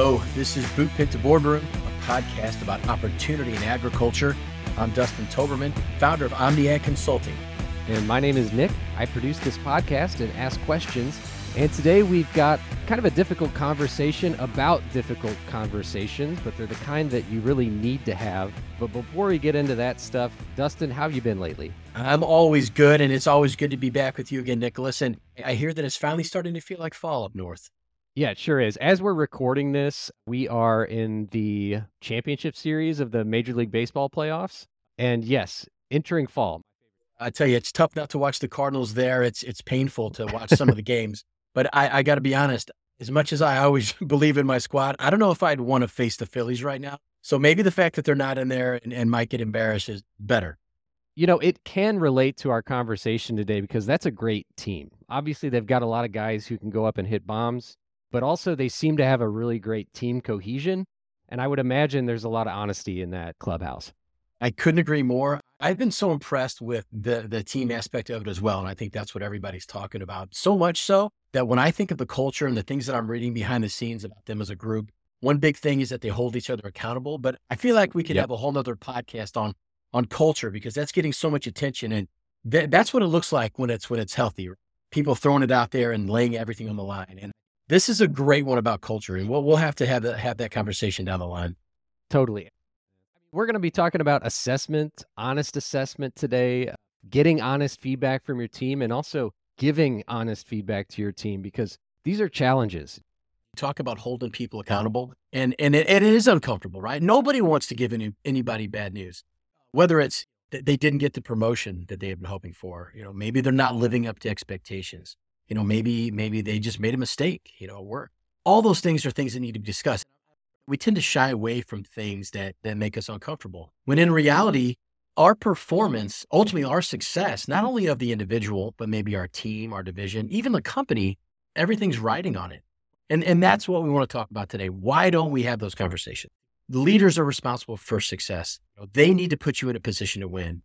Hello, this is Boot Pit to Boardroom, a podcast about opportunity in agriculture. I'm Dustin Toberman, founder of OmniAg Consulting. And my name is Nick. I produce this podcast and ask questions. And today we've got kind of a difficult conversation about difficult conversations, but they're the kind that you really need to have. But before we get into that stuff, Dustin, how have you been lately? I'm always good, and it's always good to be back with you again, Nicholas. And I hear that it's finally starting to feel like fall up north. Yeah, it sure is. As we're recording this, we are in the championship series of the Major League Baseball playoffs. And yes, entering fall. I tell you, it's tough not to watch the Cardinals there. It's it's painful to watch some of the games. But I, I got to be honest, as much as I always believe in my squad, I don't know if I'd want to face the Phillies right now. So maybe the fact that they're not in there and, and might get embarrassed is better. You know, it can relate to our conversation today because that's a great team. Obviously, they've got a lot of guys who can go up and hit bombs but also they seem to have a really great team cohesion. And I would imagine there's a lot of honesty in that clubhouse. I couldn't agree more. I've been so impressed with the the team aspect of it as well. And I think that's what everybody's talking about. So much so that when I think of the culture and the things that I'm reading behind the scenes about them as a group, one big thing is that they hold each other accountable. But I feel like we could yep. have a whole nother podcast on on culture because that's getting so much attention. And th- that's what it looks like when it's when it's healthy. People throwing it out there and laying everything on the line. And this is a great one about culture, and we'll we'll have to have that have that conversation down the line. Totally. We're going to be talking about assessment, honest assessment today, getting honest feedback from your team, and also giving honest feedback to your team because these are challenges. Talk about holding people accountable, and and it, it is uncomfortable, right? Nobody wants to give any, anybody bad news, whether it's that they didn't get the promotion that they had been hoping for. You know, maybe they're not living up to expectations you know, maybe maybe they just made a mistake, you know, work. All those things are things that need to be discussed. We tend to shy away from things that that make us uncomfortable. When in reality, our performance, ultimately our success, not only of the individual, but maybe our team, our division, even the company, everything's riding on it. And and that's what we want to talk about today. Why don't we have those conversations? The leaders are responsible for success. They need to put you in a position to win.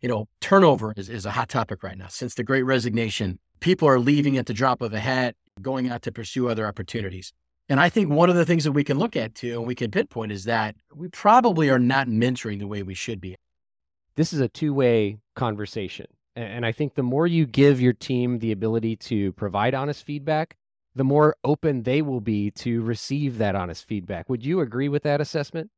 You know, turnover is, is a hot topic right now. Since the great resignation, people are leaving at the drop of a hat, going out to pursue other opportunities. And I think one of the things that we can look at too, and we can pinpoint is that we probably are not mentoring the way we should be. This is a two way conversation. And I think the more you give your team the ability to provide honest feedback, the more open they will be to receive that honest feedback. Would you agree with that assessment?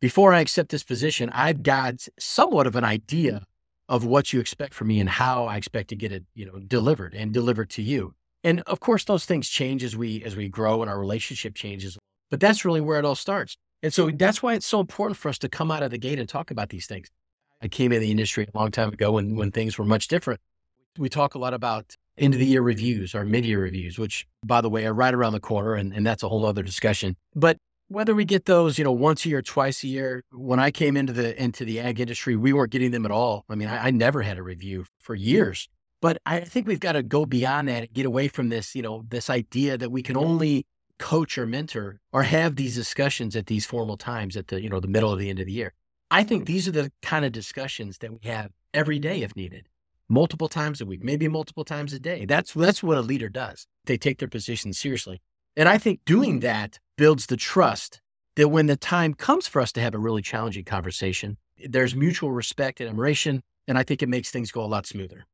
Before I accept this position, I've got somewhat of an idea of what you expect from me and how I expect to get it, you know, delivered and delivered to you. And of course, those things change as we as we grow and our relationship changes. But that's really where it all starts. And so that's why it's so important for us to come out of the gate and talk about these things. I came in the industry a long time ago when when things were much different. We talk a lot about end of the year reviews or mid year reviews, which by the way are right around the corner and, and that's a whole other discussion. But whether we get those, you know, once a year, twice a year. When I came into the into the ag industry, we weren't getting them at all. I mean, I, I never had a review for years. But I think we've got to go beyond that and get away from this, you know, this idea that we can only coach or mentor or have these discussions at these formal times at the, you know, the middle of the end of the year. I think these are the kind of discussions that we have every day if needed, multiple times a week, maybe multiple times a day. That's that's what a leader does. They take their position seriously. And I think doing mm-hmm. that builds the trust that when the time comes for us to have a really challenging conversation, there's mutual respect and admiration. And I think it makes things go a lot smoother.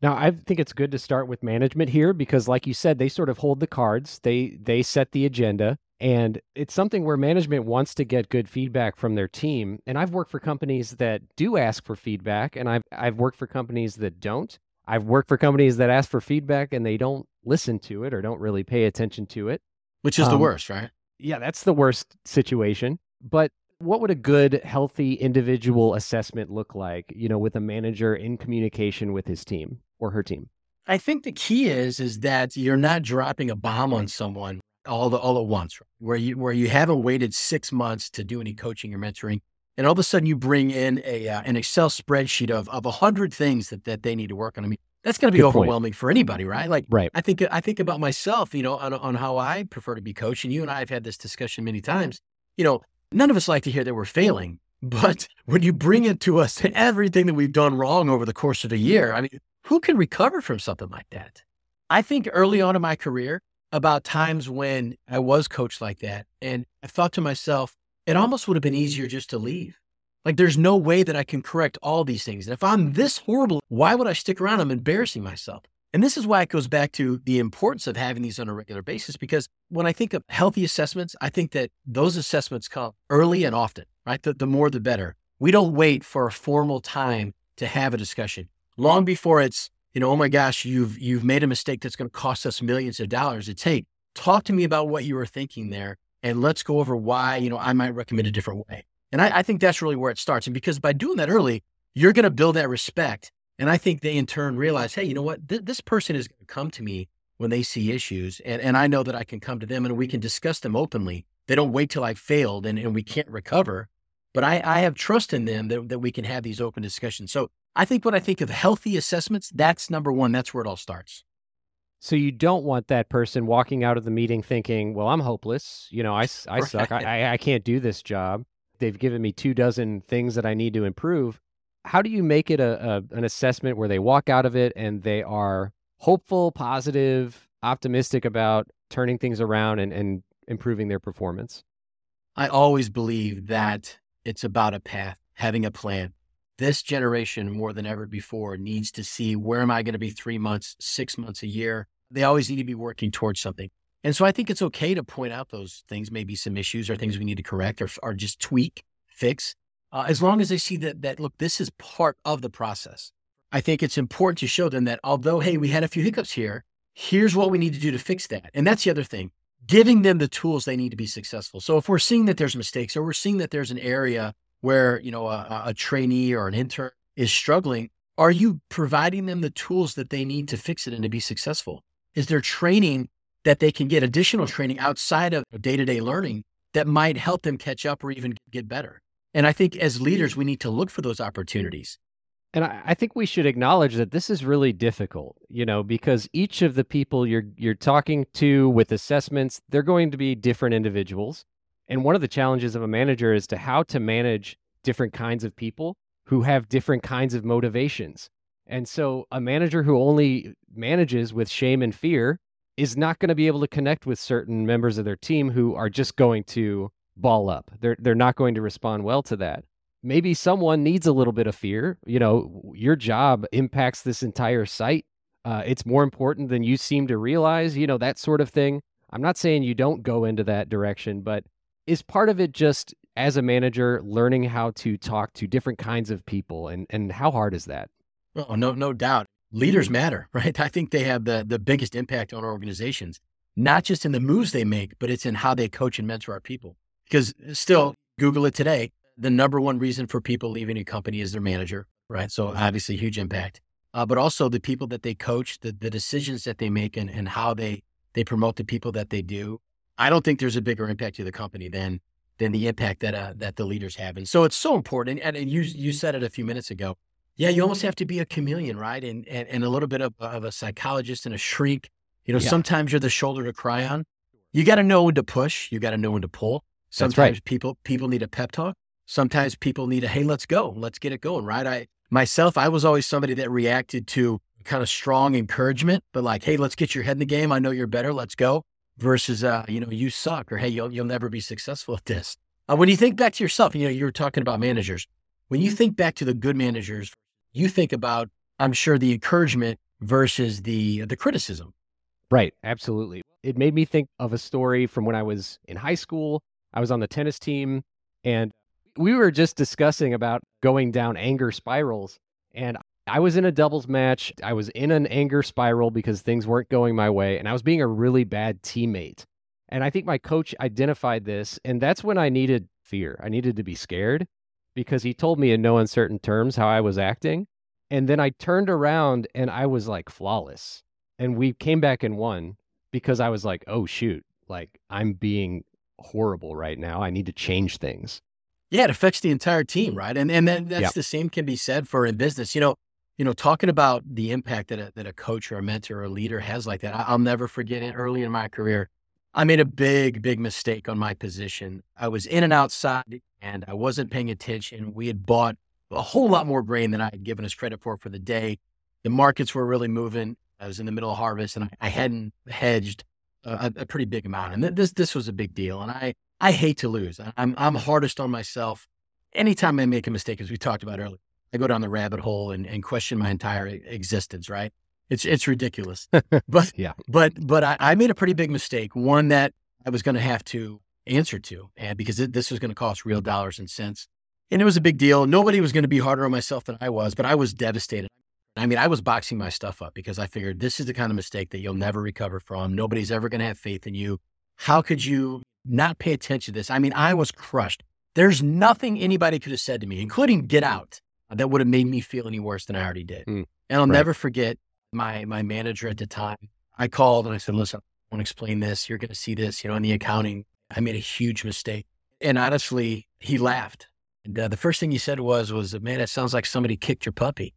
Now, I think it's good to start with management here because, like you said, they sort of hold the cards. They they set the agenda, and it's something where management wants to get good feedback from their team. And I've worked for companies that do ask for feedback, and I've I've worked for companies that don't. I've worked for companies that ask for feedback and they don't listen to it or don't really pay attention to it. Which is um, the worst, right? Yeah, that's the worst situation. But what would a good, healthy individual assessment look like, you know, with a manager in communication with his team or her team? I think the key is is that you're not dropping a bomb on someone all the, all at once, right? where you where you haven't waited six months to do any coaching or mentoring, and all of a sudden you bring in a uh, an Excel spreadsheet of of a hundred things that that they need to work on. I mean, that's going to be Good overwhelming point. for anybody, right? Like, right. I think I think about myself, you know, on, on how I prefer to be coached, and you and I have had this discussion many times. You know, none of us like to hear that we're failing, but when you bring it to us everything that we've done wrong over the course of a year, I mean, who can recover from something like that? I think early on in my career, about times when I was coached like that. And I thought to myself, it almost would have been easier just to leave. Like, there's no way that I can correct all these things. And if I'm mm-hmm. this horrible, why would I stick around? I'm embarrassing myself. And this is why it goes back to the importance of having these on a regular basis. Because when I think of healthy assessments, I think that those assessments come early and often, right? The, the more, the better. We don't wait for a formal time to have a discussion. Long before it's, you know, oh my gosh, you've you've made a mistake that's going to cost us millions of dollars. It's hey, talk to me about what you were thinking there, and let's go over why, you know, I might recommend a different way. And I, I think that's really where it starts. And because by doing that early, you're going to build that respect. And I think they in turn realize, hey, you know what? Th- this person is going to come to me when they see issues. And, and I know that I can come to them and we can discuss them openly. They don't wait till I failed and, and we can't recover. But I, I have trust in them that, that we can have these open discussions. So I think when I think of healthy assessments, that's number one. That's where it all starts. So you don't want that person walking out of the meeting thinking, well, I'm hopeless. You know, I, I suck. I, I can't do this job. They've given me two dozen things that I need to improve. How do you make it a, a an assessment where they walk out of it and they are hopeful, positive, optimistic about turning things around and, and improving their performance? I always believe that it's about a path, having a plan. This generation, more than ever before, needs to see where am I going to be three months, six months, a year. They always need to be working towards something. And so I think it's okay to point out those things, maybe some issues or things we need to correct or, or just tweak, fix, uh, as long as they see that, that, look, this is part of the process. I think it's important to show them that although, hey, we had a few hiccups here, here's what we need to do to fix that. And that's the other thing, giving them the tools they need to be successful. So if we're seeing that there's mistakes or we're seeing that there's an area where, you know, a, a trainee or an intern is struggling, are you providing them the tools that they need to fix it and to be successful? Is there training that they can get additional training outside of day to day learning that might help them catch up or even get better. And I think as leaders, we need to look for those opportunities. And I, think we should acknowledge that this is really difficult, you know, because each of the people you're you're talking to with assessments, they're going to be different individuals. And one of the challenges of a manager is to how to manage different kinds of people who have different kinds of motivations. And so a manager who only manages with shame and fear is not going to be able to connect with certain members of their team who are just going to ball up. They're they're not going to respond well to that. Maybe someone needs a little bit of fear. You know, your job impacts this entire site. Uh, it's more important than you seem to realize. You know that sort of thing. I'm not saying you don't go into that direction, but is part of it just as a manager learning how to talk to different kinds of people and and how hard is that? Oh, no, no doubt leaders matter, right? I think they have the, the biggest impact on our organizations, not just in the moves they make, but it's in how they coach and mentor our people. Because still, Google it today, the number one reason for people leaving a company is their manager, right? So obviously huge impact, uh, but also the people that they coach, the, the decisions that they make and, and how they, they promote the people that they do. I don't think there's a bigger impact to the company than, than the impact that, uh, that the leaders have. And so it's so important. And, and you, you said it a few minutes ago yeah, you almost have to be a chameleon, right? And and, and a little bit of, of a psychologist and a shrink. You know, yeah. sometimes you're the shoulder to cry on. You got to know when to push. You got to know when to pull. Sometimes right. people people need a pep talk. Sometimes people need a hey, let's go, let's get it going, right? I myself, I was always somebody that reacted to kind of strong encouragement, but like, hey, let's get your head in the game. I know you're better. Let's go. Versus, uh, you know, you suck, or hey, you'll you'll never be successful at this. Uh, when you think back to yourself, you know, you were talking about managers. When you think back to the good managers you think about, I'm sure, the encouragement versus the the criticism. Right, absolutely. It made me think of a story from when I was in high school. I was on the tennis team and we were just discussing about going down anger spirals and I was in a doubles match. I was in an anger spiral because things weren't going my way and I was being a really bad teammate. And I think my coach identified this and that's when I needed fear. I needed to be scared because he told me in no uncertain terms how I was acting. And then I turned around and I was like flawless. And we came back and won because I was like, oh, shoot, like I'm being horrible right now. I need to change things. Yeah, it affects the entire team, mm. right? And and then that's the same can be said for in business. You know, you know, talking about the impact that a, that a coach or a mentor or a leader has like that. I, I'll never forget it. Early in my career, I made a big, big mistake on my position. I was in and outside and I wasn't paying attention. We had bought a whole lot more grain than I had given us credit for for the day. The markets were really moving. I was in the middle of harvest and I, hadn't hedged. a, a pretty big amount. And th- this this was a big deal. And I I hate to lose. I'm I'm hardest on myself. Anytime I make a mistake, as we talked about earlier, I go down the rabbit hole and, and question my entire existence. Right? It's it's ridiculous. but yeah. But but I, I made a pretty big mistake. One that I was going to have to answer to, and because it, this was going to cost real dollars and cents. And it was a big deal. Nobody was going to be harder on myself than I was, but I was devastated. I mean, I was boxing my stuff up because I figured this is the kind of mistake that you'll never recover from. Nobody's ever going to have faith in you. How could you not pay attention to this? I mean, I was crushed. There's nothing anybody could have said to me, including get out, that would have made me feel any worse than I already did. Mm, and I'll right. never forget my my manager at the time. I called and I said, listen, I want to explain this. You're going to see this, you know, in the accounting. I made a huge mistake. And honestly, he laughed and uh, the first thing he said was, "Was man, it sounds like somebody kicked your puppy."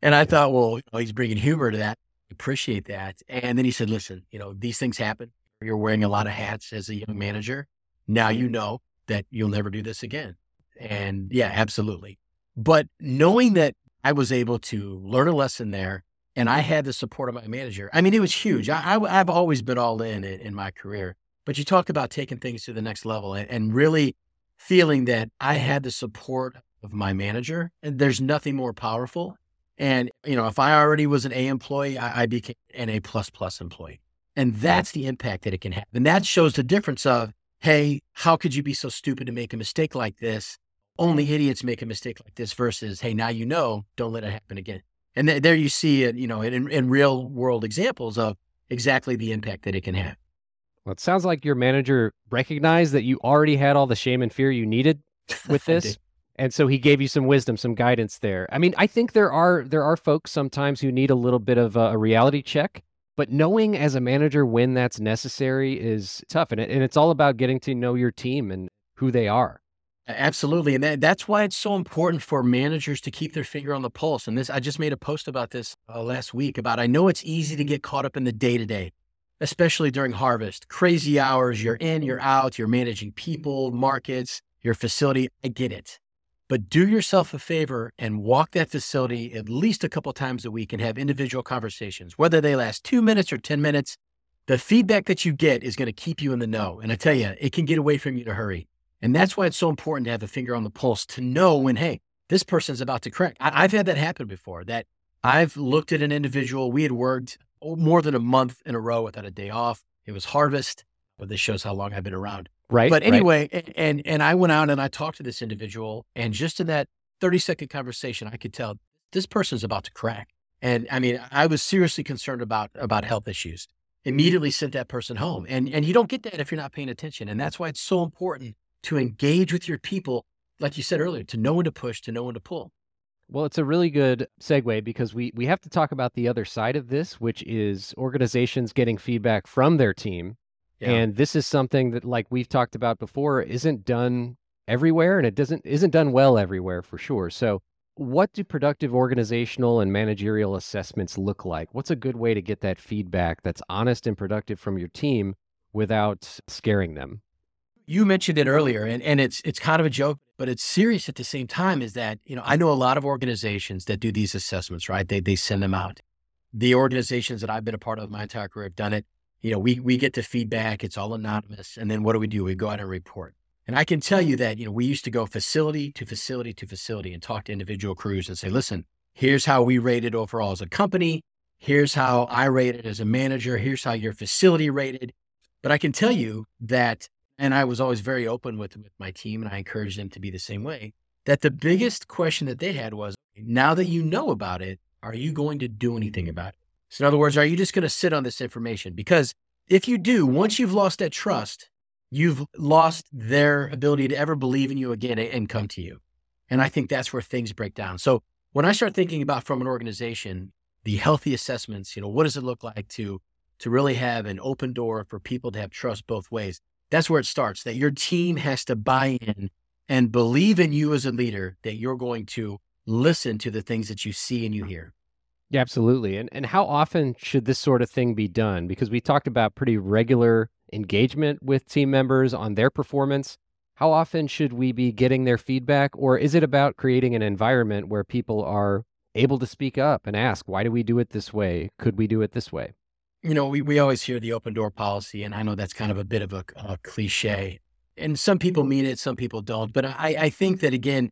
And I thought, well, you know, he's bringing humor to that. Appreciate that. And then he said, "Listen, you know, these things happen. You're wearing a lot of hats as a young manager. Now you know that you'll never do this again." And yeah, absolutely. But knowing that I was able to learn a lesson there, and I mm-hmm. had the support of my manager. I mean, it was huge. Mm-hmm. I, have always been all in, in in my career. But you talk about taking things to the next level and, and really feeling that I had the support of my manager, and there's nothing more powerful. And you know, if I already was an A employee, I, I became an A plus plus employee, and that's the impact that it can have. And that shows the difference of, hey, how could you be so stupid to make a mistake like this? Only idiots make a mistake like this. Versus, hey, now you know, don't let it happen again. And th- there you see it, you know, in, in real world examples of exactly the impact that it can have. Well, it sounds like your manager recognized that you already had all the shame and fear you needed with this. and so he gave you some wisdom, some guidance there. I mean, I think there are there are folks sometimes who need a little bit of a, a reality check, but knowing as a manager when that's necessary is tough. And, it, and it's all about getting to know your team and who they are. Absolutely. And that, that's why it's so important for managers to keep their finger on the pulse. And this, I just made a post about this uh, last week about I know it's easy to get caught up in the day to day especially during harvest. Crazy hours, you're in, you're out, you're managing people, markets, your facility. I get it. But do yourself a favor and walk that facility at least a couple times a week and have individual conversations, whether they last two minutes or 10 minutes. The feedback that you get is going to keep you in the know. And I tell you, it can get away from you to hurry. And that's why it's so important to have a finger on the pulse to know when, hey, this person's about to crack. I- I've had that happen before that I've looked at an individual. We had worked more than a month in a row without a day off. It was harvest, but this shows how long I've been around. Right. But anyway, right. and and I went out and I talked to this individual, and just in that 30 second conversation, I could tell this person's about to crack. And I mean, I was seriously concerned about about health issues. Immediately sent that person home. And and you don't get that if you're not paying attention. And that's why it's so important to engage with your people, like you said earlier, to know when to push, to know when to pull. Well, it's a really good segue because we, we have to talk about the other side of this, which is organizations getting feedback from their team. Yeah. And this is something that, like we've talked about before, isn't done everywhere and it doesn't isn't done well everywhere for sure. So what do productive organizational and managerial assessments look like? What's a good way to get that feedback that's honest and productive from your team without scaring them? You mentioned it earlier, and, and it's it's kind of a joke, but it's serious at the same time. Is that you know I know a lot of organizations that do these assessments, right? They they send them out. The organizations that I've been a part of my entire career have done it. You know, we we get the feedback. It's all anonymous, and then what do we do? We go out and report. And I can tell you mm. that you know we used to go facility to facility to facility and talk to individual crews and say, listen, here's how we rated overall as a company. Here's how I rated as a manager. Here's how your facility rated. But I can tell you that and I was always very open with, with my team, and I encouraged them to be the same way. That the mm-hmm. biggest question that they had was now that you know about it, are you going to do anything about it? So, in other words, are you just going to sit on this information? Because if you do, once you've lost that trust, you've lost their ability to ever believe in you again and come to you. And I think that's where things break down. So, when I start thinking about from an organization, the healthy assessments, you know, what does it look like to to really have an open door for people to have trust both ways? That's where it starts that your team has to buy in and believe in you as a leader that you're going to listen to the things that you see and you hear. Yeah, absolutely. And and how often should this sort of thing be done? Because we talked about pretty regular engagement with team members on their performance. How often should we be getting their feedback or is it about creating an environment where people are able to speak up and ask, why do we do it this way? Could we do it this way? You know, we, we always hear the open door policy, and I know that's kind of a bit of a, a cliche. And some people mean it, some people don't. But I, I think that, again,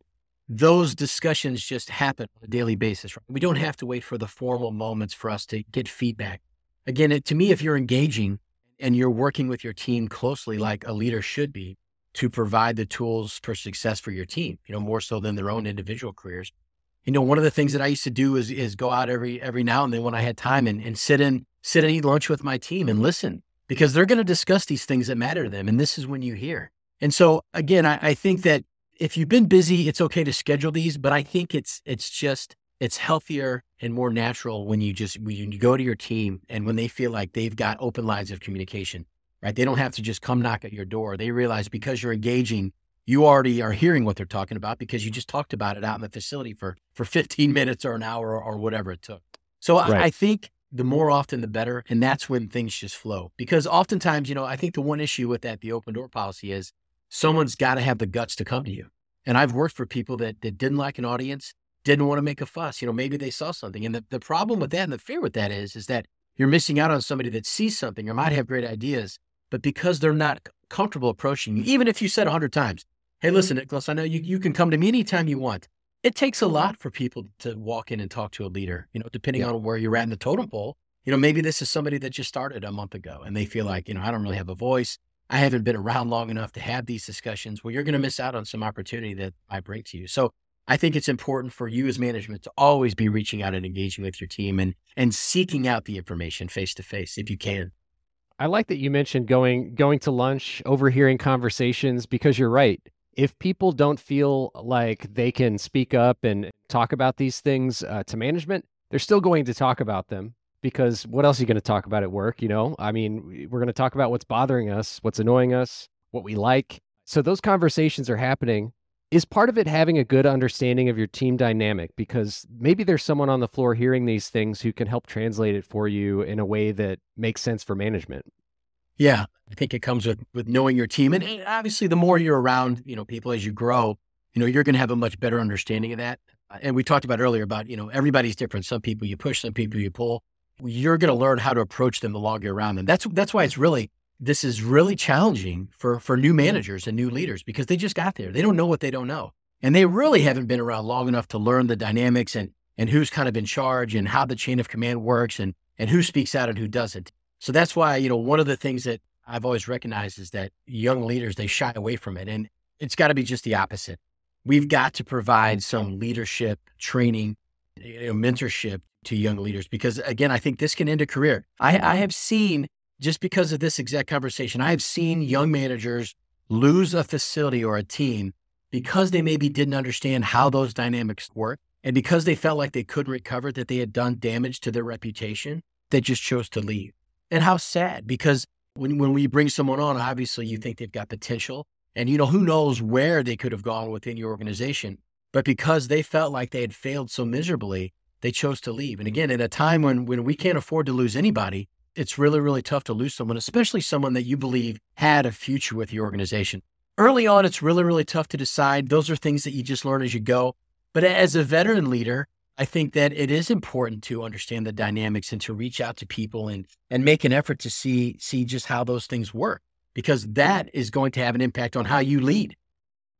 those discussions just happen on a daily basis. Right? We don't have to wait for the formal moments for us to get feedback. Again, it, to me, if you're engaging and you're working with your team closely, like a leader should be, to provide the tools for success for your team, you know, more so than their own individual careers. You know, one of the things that I used to do is is go out every every now and then when I had time and, and sit in sit and eat lunch with my team and listen because they're going to discuss these things that matter to them. And this is when you hear. And so again, I, I think that if you've been busy, it's okay to schedule these, but I think it's it's just it's healthier and more natural when you just when you go to your team and when they feel like they've got open lines of communication, right? They don't have to just come knock at your door. They realize because you're engaging, you already are hearing what they're talking about because you just talked about it out in the facility for for 15 minutes or an hour or, or whatever it took. So right. I, I think the more often the better, and that's when things just flow. Because oftentimes, you know, I think the one issue with that the open door policy is someone's got to have the guts to come to you. And I've worked for people that, that didn't like an audience, didn't want to make a fuss. You know, maybe they saw something. And the, the problem with that and the fear with that is, is that you're missing out on somebody that sees something or might have great ideas, but because they're not comfortable approaching you, even if you said a hundred times, Hey, listen, Nicholas, I know you, you can come to me anytime you want. It takes a mm-hmm. lot for people to walk in and talk to a leader, you know, depending yeah. on where you're at in the totem pole. You know, maybe this is somebody that just started a month ago and they feel like, you know, I don't really have a voice. I haven't been around long enough to have these discussions. Well, you're going to miss out on some opportunity that I bring to you. So I think it's important for you as management to always be reaching out and engaging with your team and and seeking out the information face to face if you can. I like that you mentioned going going to lunch, overhearing conversations because you're right. If people don't feel like they can speak up and talk about these things uh, to management, they're still going to talk about them because what else are you going to talk about at work? You know, I mean, we're going to talk about what's bothering us, what's annoying us, what we like. So those conversations are happening. Is part of it having a good understanding of your team dynamic? Because maybe there's someone on the floor hearing these things who can help translate it for you in a way that makes sense for management. Yeah, I think it comes with with knowing your team, and, and obviously, the more you're around, you know, people as you grow, you know, you're going to have a much better understanding of that. Uh, and we talked about earlier about you know everybody's different. Some people you push, some people you pull you're going to learn how to approach them the longer you're around them. That's that's why it's really this is really challenging for for new mm-hmm. managers and new leaders because they just got there. They don't know what they don't know, and they really haven't been around long enough to learn the dynamics and and who's kind of in charge and how the chain of command works and and who speaks out and who doesn't. So that's why you know one of the things that I've always recognized is that young leaders they shy away from it, and it's got to be just the opposite. We've got to provide mm-hmm. some leadership training, eh, you know, mentorship to young leaders because again, I think this can end a career. I, I mm-hmm. have seen just because of this exact conversation, I have seen young managers lose a facility or a team because they maybe didn't understand how those dynamics work. And because they felt like they couldn't recover, that they had done damage to their reputation, they just chose to leave. And how sad, because when, when we bring someone on, obviously you mm-hmm. think they've got potential. And you know, who knows where they could have gone within your organization. But because they felt like they had failed so miserably, they chose to leave. And again, at a time when when we can't afford to lose anybody, it's really, really tough to lose someone, especially someone that you believe had a future with your organization. Early on, it's really, really tough to decide. Those are things that you just learn as you go. But as a veteran leader, I think that it is important to understand the dynamics and to reach out to people and and make an effort to see see just how those things work because that is going to have an impact on how you lead.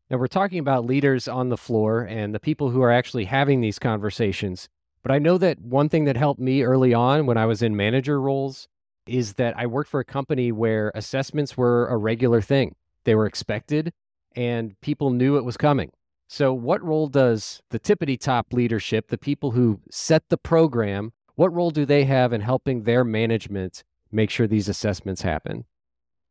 Now we're talking about leaders on the floor and the people who are actually having these conversations. But I know that one thing that helped me early on when I was in manager roles is that I worked for a company where assessments were a regular thing. They were expected and people knew it was coming. So, what role does the tippity top leadership, the people who set the program, what role do they have in helping their management make sure these assessments happen?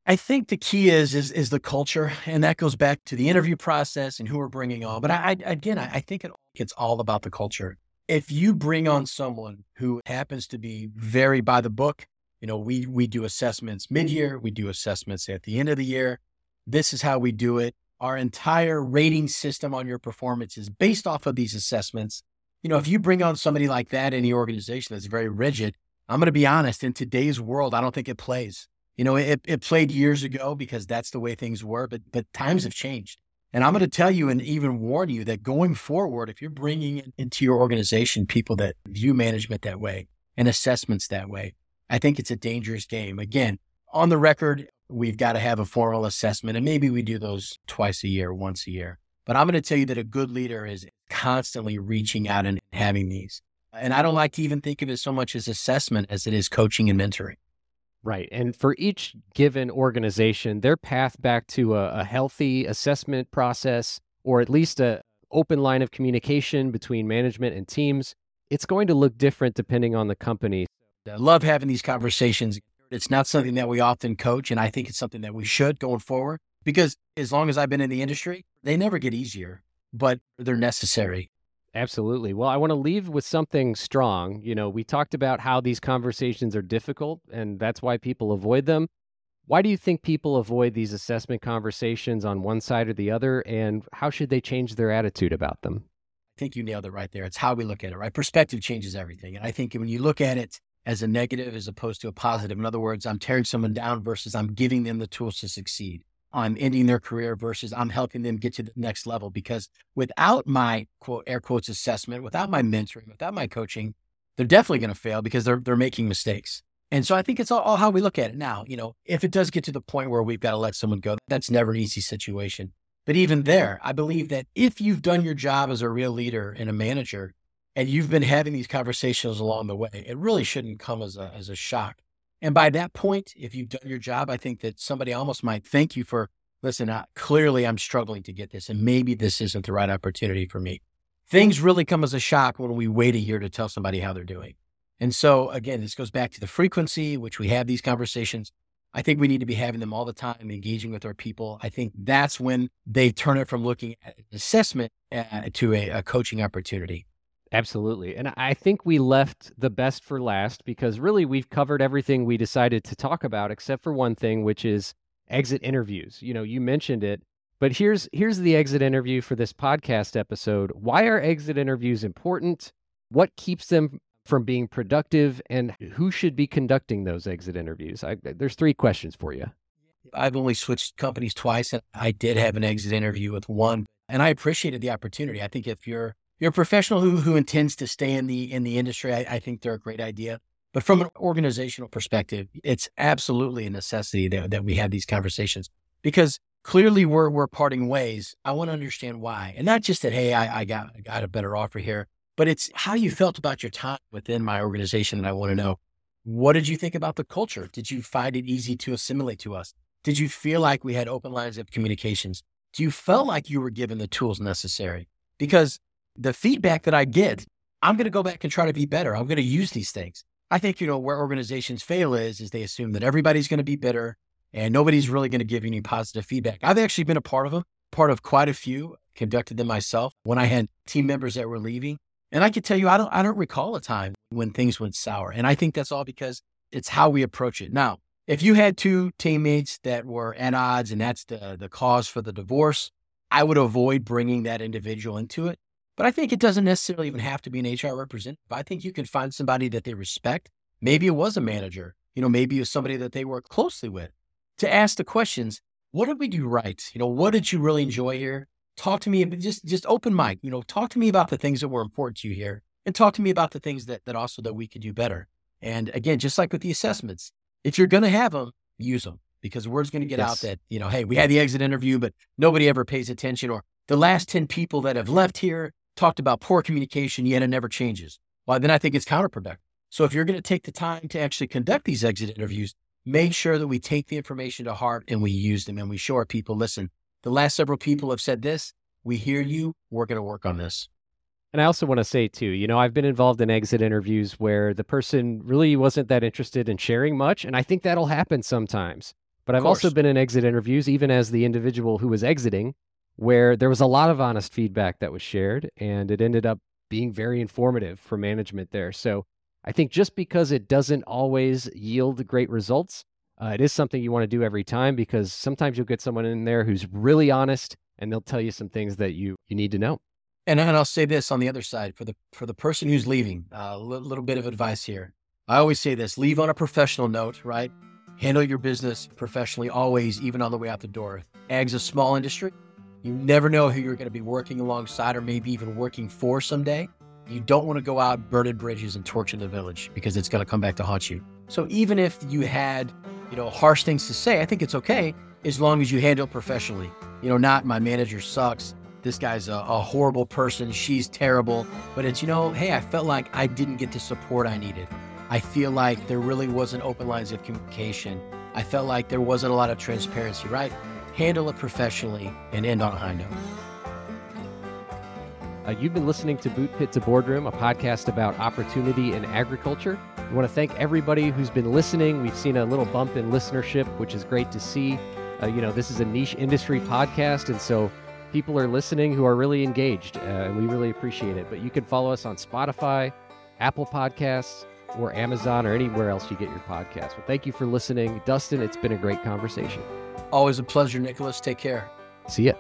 I think the key is is is the culture, and that goes back to the interview process and who we're bringing on. But I, I again, I, I think it, it's all about the culture if you bring on someone who happens to be very by the book, you know, we we do assessments mid-year, we do assessments at the end of the year. This is how we do it. Our entire rating system on your performance is based off of these assessments. You know, if you bring on somebody like that in the organization that's very rigid, I'm going to be honest, in today's world, I don't think it plays. You know, it, it played years ago because that's the way things were, but but times have changed. And I'm going to tell you and even warn you that going forward, if you're bringing into your organization people that view management that way and assessments that way, I think it's a dangerous game. Again, on the record, we've got to have a formal assessment, and maybe we do those twice a year, once a year. But I'm going to tell you that a good leader is constantly reaching out and having these. And I don't like to even think of it so much as assessment as it is coaching and mentoring. Right. And for each given organization, their path back to a, a healthy assessment process, or at least a open line of communication between management and teams, it's going to look different depending on the company. I love having these conversations. It's not something that we often coach, and I think it's something that we should going forward because as long as I've been in the industry, they never get easier, but they're necessary. Absolutely. Well, I want to leave with something strong. You know, we talked about how these conversations are difficult and that's why people avoid them. Why do you think people avoid these assessment conversations on one side or the other? And how should they change their attitude about them? I think you nailed it right there. It's how we look at it, right? Perspective changes everything. And I think when you look at it as a negative as opposed to a positive, in other words, I'm tearing someone down versus I'm giving them the tools to succeed. I'm ending their career versus I'm helping them get to the next level. Because without my quote air quotes assessment, without my mentoring, without my coaching, they're definitely going to fail because they're they're making mistakes. And so I think it's all, all, how we look at it now. You know, if it does get to the point where we've got to let someone go, that's never an easy situation. But even there, I believe that if you've done your job as a real leader and a manager, and you've been having these conversations along the way, it really shouldn't come as a as a shock. And by that point, if you've done your job, I think that somebody almost might thank you for, listen, uh, clearly I'm struggling to get this, and maybe this isn't the right opportunity for me. Things really come as a shock when we wait a year to tell somebody how they're doing. And so, again, this goes back to the frequency which we have these conversations. I think we need to be having them all the time, engaging with our people. I think that's when they turn it from looking at an assessment uh, to a, a coaching opportunity. Absolutely. And I think we left the best for last because really we've covered everything we decided to talk about except for one thing which is exit interviews. You know, you mentioned it, but here's here's the exit interview for this podcast episode. Why are exit interviews important? What keeps them from being productive and who should be conducting those exit interviews? I, there's three questions for you. I've only switched companies twice and I did have an exit interview with one and I appreciated the opportunity. I think if you're you're a professional who who intends to stay in the in the industry, I, I think they're a great idea. But from an organizational perspective, it's absolutely a necessity that, that we have these conversations because clearly we're we're parting ways. I want to understand why, and not just that. Hey, I, I got I got a better offer here, but it's how you felt about your time within my organization, and I want to know what did you think about the culture? Did you find it easy to assimilate to us? Did you feel like we had open lines of communications? Do you feel like you were given the tools necessary? Because the feedback that I get, I'm going to go back and try to be better. I'm going to use these things. I think, you know, where organizations fail is, is they assume that everybody's going to be bitter and nobody's really going to give you any positive feedback. I've actually been a part of them, part of quite a few, conducted them myself when I had team members that were leaving. And I can tell you, I don't, I don't recall a time when things went sour. And I think that's all because it's how we approach it. Now, if you had two teammates that were at odds and that's the, the cause for the divorce, I would avoid bringing that individual into it. But I think it doesn't necessarily even have to be an HR representative. I think you can find somebody that they respect. Maybe it was a manager, you know, maybe it was somebody that they work closely with to ask the questions. What did we do right? You know, what did you really enjoy here? Talk to me, just just open mic, you know, talk to me about the things that were important to you here and talk to me about the things that that also that we could do better. And again, just like with the assessments, if you're going to have them, use them because word's going to get yes. out that, you know, hey, we had the exit interview, but nobody ever pays attention or the last 10 people that have left here talked about poor communication, yet it never changes. Well, then I think it's counterproductive. So if you're going to take the time to actually conduct these exit interviews, make sure that we take the information to heart and we use them and we show our people, listen, the last several people have said this. We hear you. We're going to work on this. And I also want to say, too, you know, I've been involved in exit interviews where the person really wasn't that interested in sharing much. And I think that'll happen sometimes. But I've also been in exit interviews, even as the individual who was exiting, where there was a lot of honest feedback that was shared and it ended up being very informative for management there. So I think just because it doesn't always yield great results, uh, it is something you want to do every time because sometimes you'll get someone in there who's really honest and they'll tell you some things that you you need to know. And, and I'll say this on the other side for the for the person who's leaving, a uh, little, little bit of advice here. I always say this: leave on a professional note, right? Handle your business professionally, always, even on the way out the door. Ag's a small industry. You never know who you're going to be working alongside or maybe even working for someday. You don't want to go out, burning bridges, and torching the village because it's going to come back to haunt you. So even if you had, you know, harsh things to say, I think it's okay as long as you handle it professionally. You know, not my manager sucks. This guy's a, a horrible person. She's terrible. But it's, you know, hey, I felt like I didn't get the support I needed. I feel like there really wasn't open lines of communication. I felt like there wasn't a lot of transparency, right? Handle it professionally and end on a high note. Uh, you've been listening to Boot Pit to Boardroom, a podcast about opportunity in agriculture. We want to thank everybody who's been listening. We've seen a little bump in listenership, which is great to see. Uh, you know, this is a niche industry podcast, and so people are listening who are really engaged, uh, and we really appreciate it. But you can follow us on Spotify, Apple Podcasts, or Amazon, or anywhere else you get your podcast. Thank you for listening. Dustin, it's been a great conversation. Always a pleasure, Nicholas. Take care. See ya.